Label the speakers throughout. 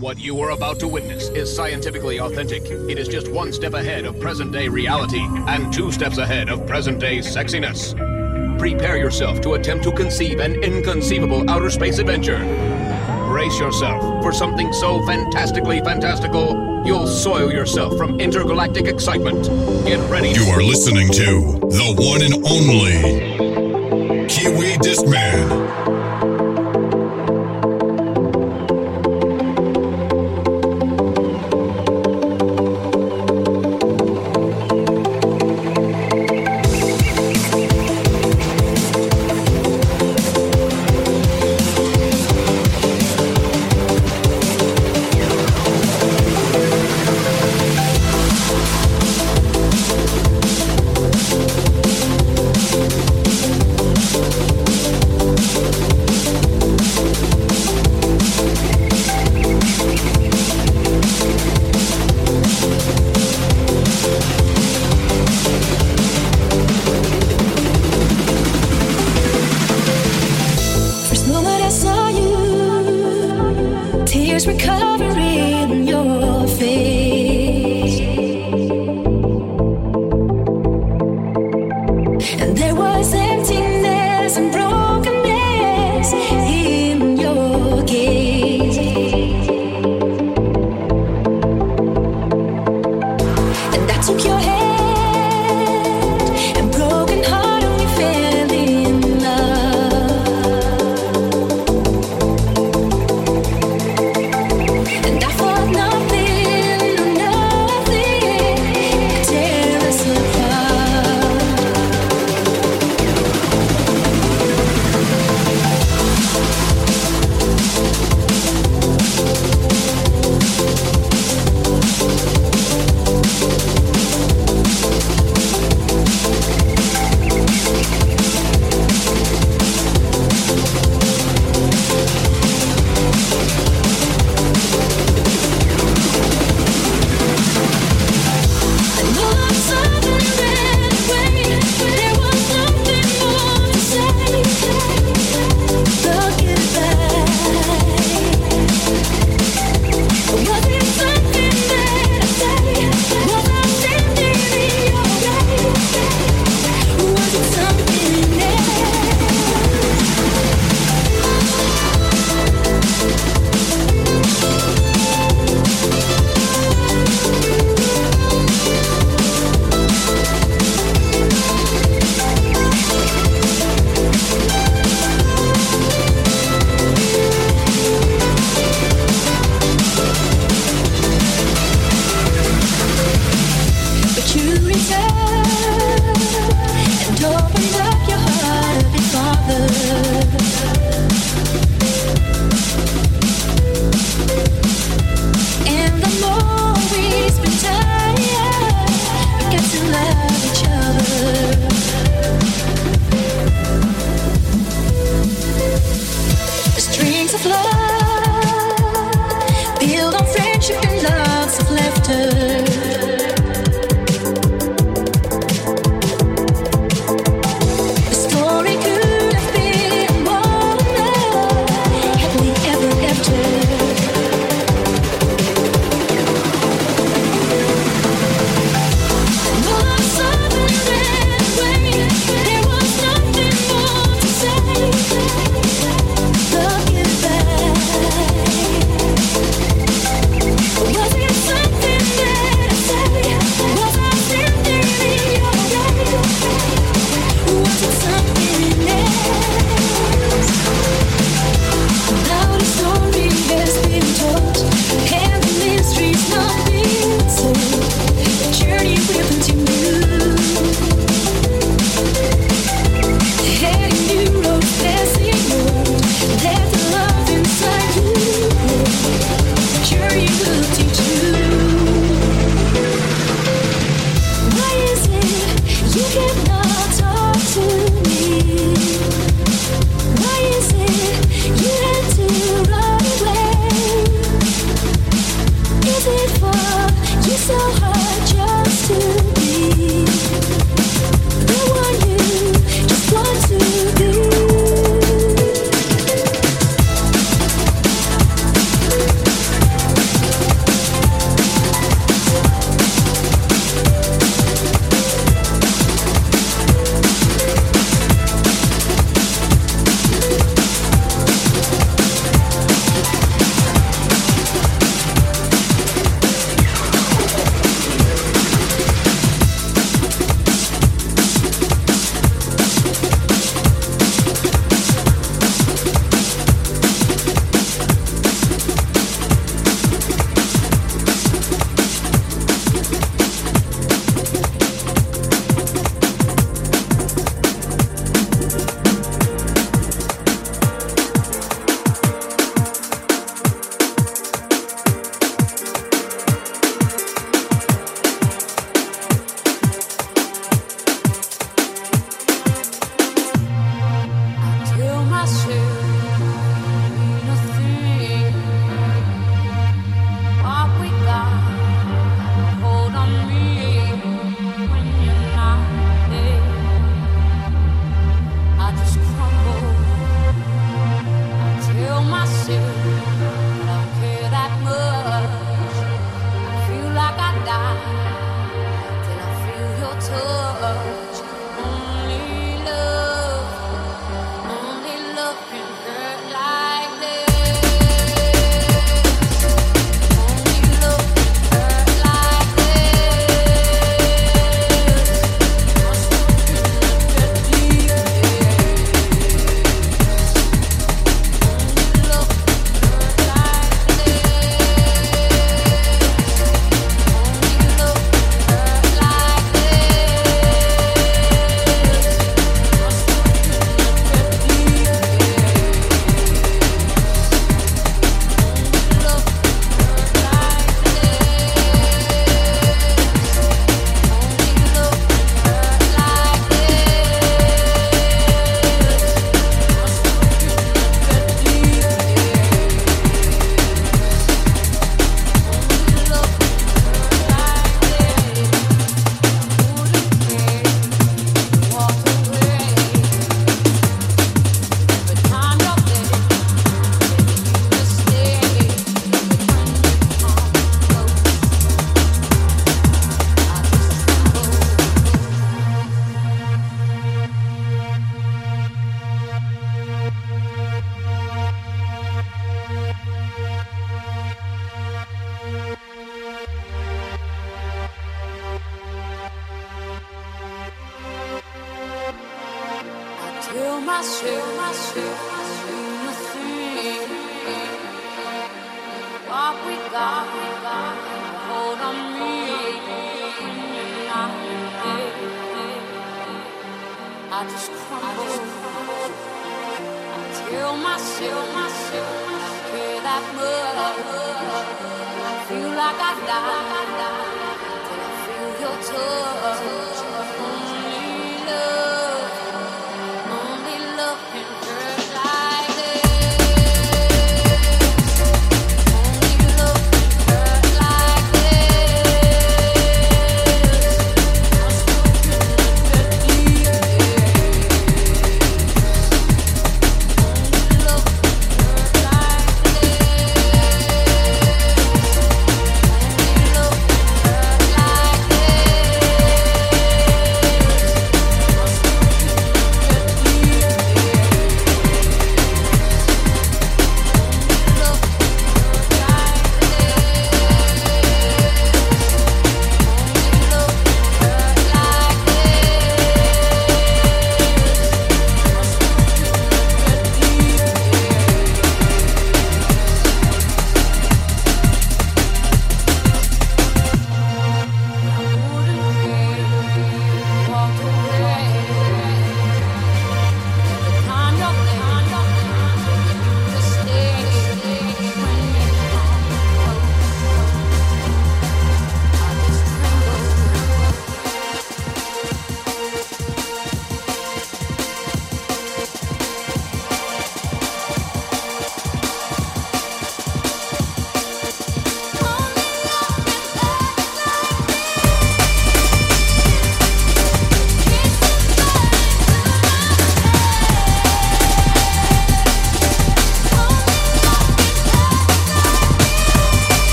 Speaker 1: What you are about to witness is scientifically authentic. It is just one step ahead of present day reality and two steps ahead of present day sexiness. Prepare yourself to attempt to conceive an inconceivable outer space adventure. Brace yourself for something so fantastically fantastical, you'll soil yourself from intergalactic excitement. Get ready.
Speaker 2: You are listening to the one and only Kiwi Discman.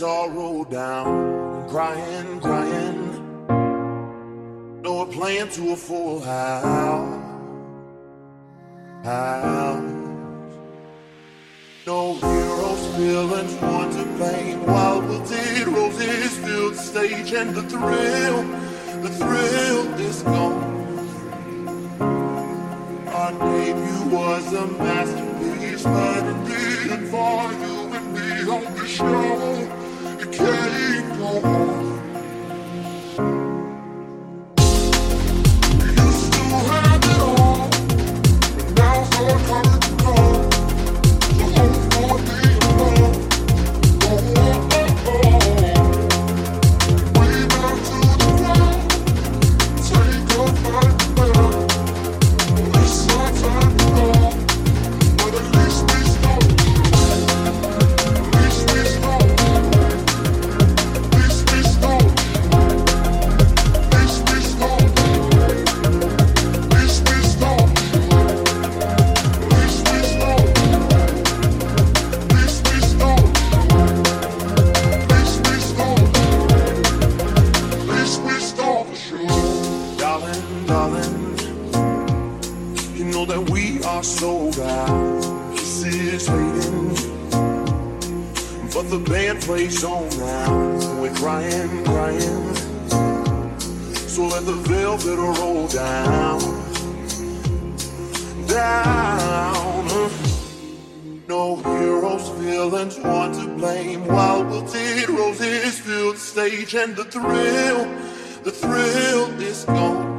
Speaker 3: the all roll down. Crying, crying, no, we're playing to a full house. No heroes, villains, one to blame. While wilted roses fill the stage, and the thrill, the thrill is gone. Our debut was a masterpiece, but didn't for you and me on the show. Thank you. Plays on now. We're crying, crying. So let the velvet roll down, down. No heroes, villains, one to blame. While wilted roses fill the stage, and the thrill, the thrill is gone.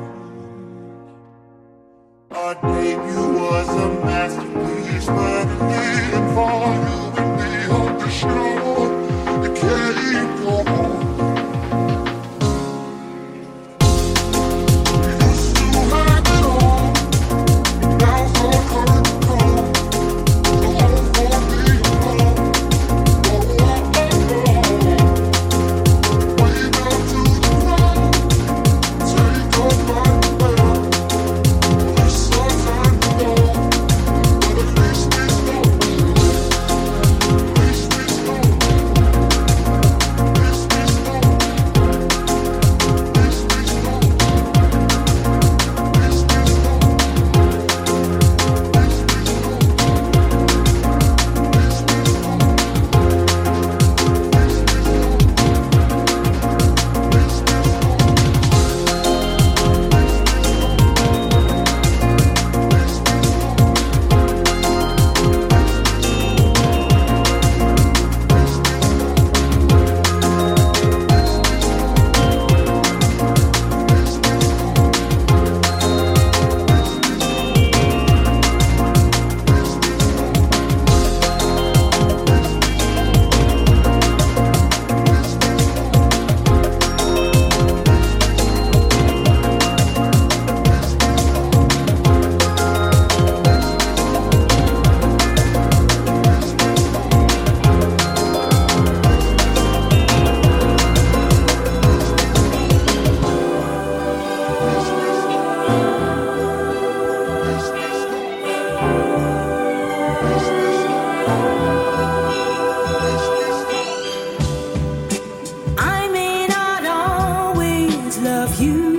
Speaker 4: love you.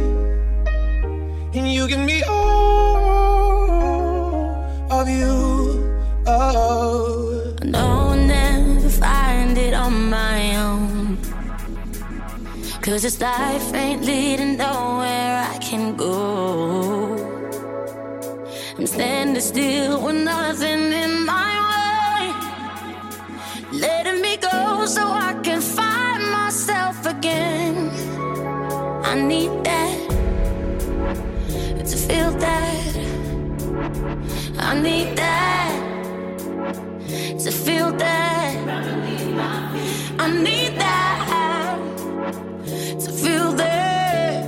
Speaker 4: You give me all of you. Oh.
Speaker 2: I know I'll never find it on my own. Cause this life ain't leading nowhere I can go. I'm standing still with nothing in my way. Letting me go so I can find myself again. I need that feel that. I need that to feel that. I need that to feel that.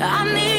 Speaker 2: I need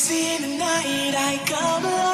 Speaker 2: Cause
Speaker 5: in the night I come alive.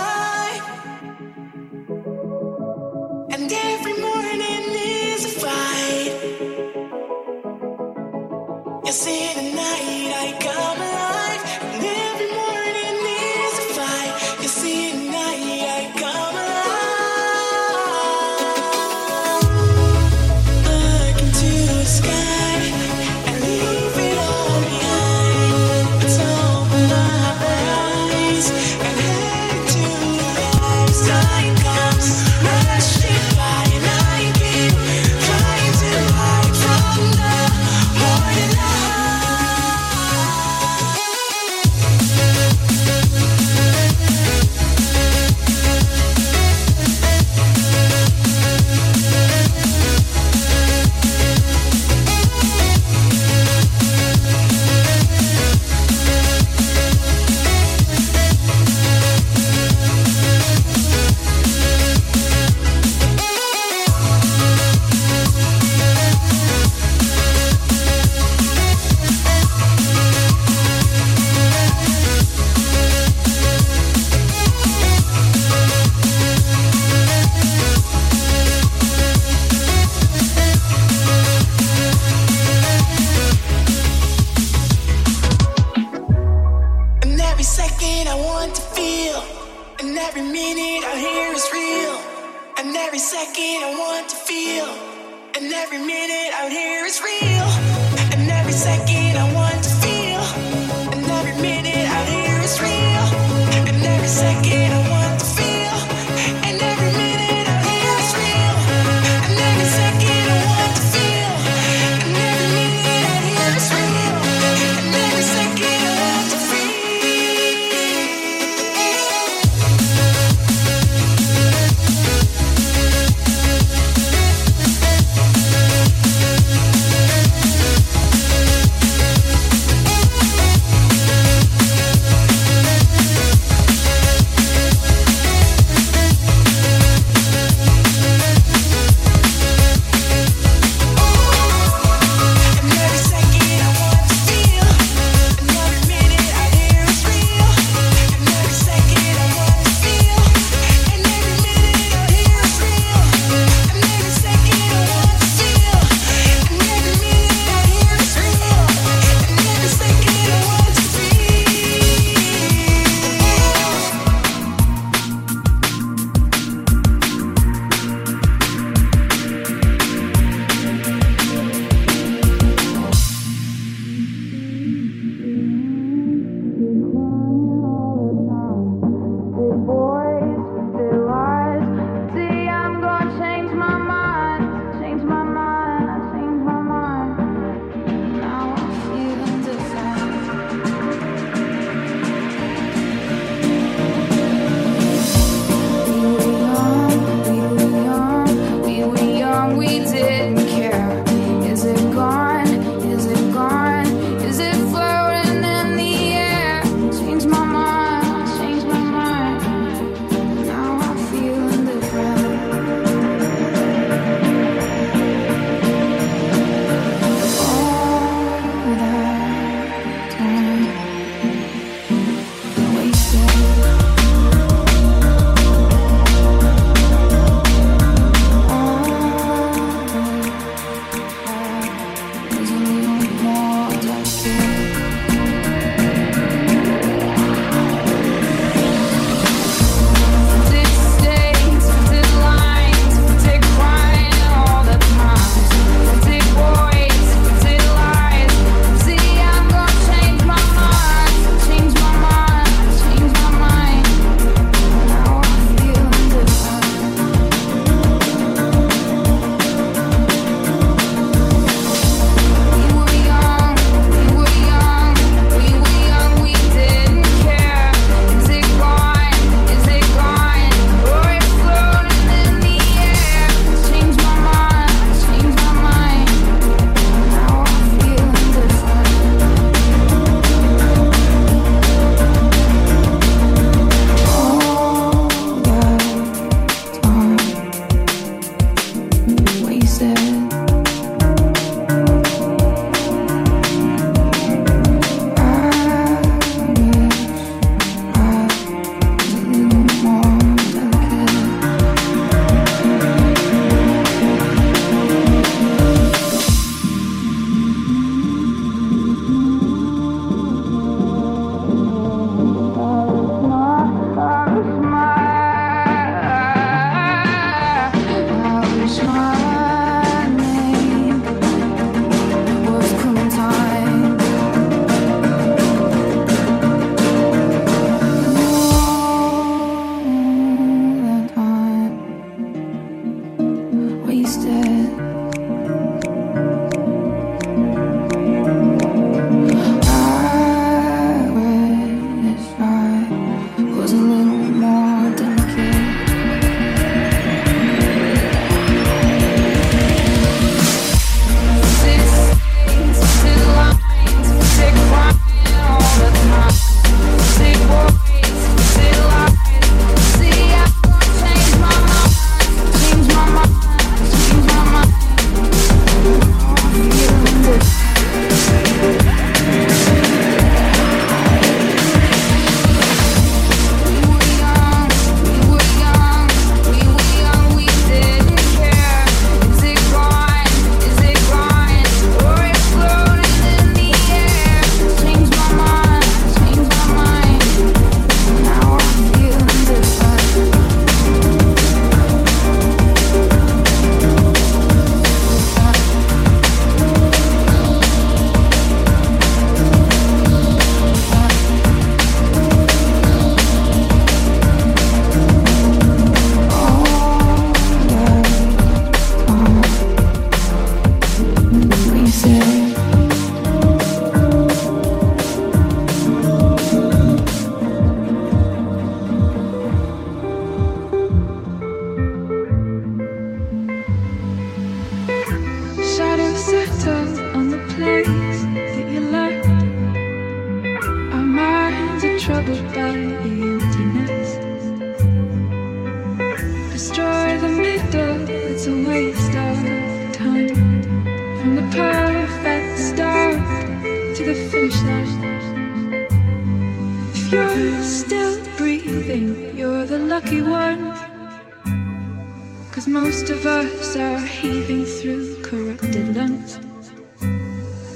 Speaker 5: Most of us are heaving through corrupted lungs,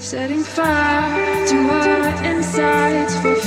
Speaker 5: setting fire to our insides for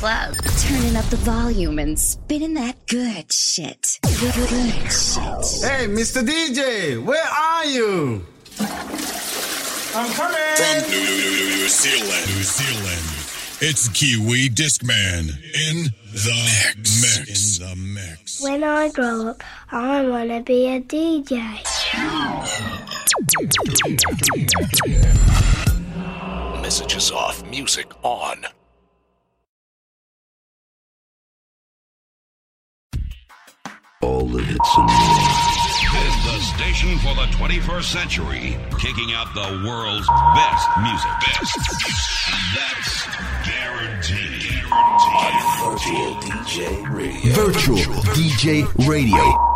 Speaker 6: club. Turning up the volume and spinning that good shit. Good, good, good shit.
Speaker 7: Hey, Mr. DJ, where are you?
Speaker 8: I'm coming.
Speaker 9: From New Zealand. New Zealand. It's Kiwi Discman in the mix. In the mix.
Speaker 10: When I grow up, I want to be a DJ.
Speaker 11: Century, kicking out the world's best music. Best. That's guaranteed.
Speaker 12: On Virtual DJ Radio.
Speaker 13: Virtual DJ Radio.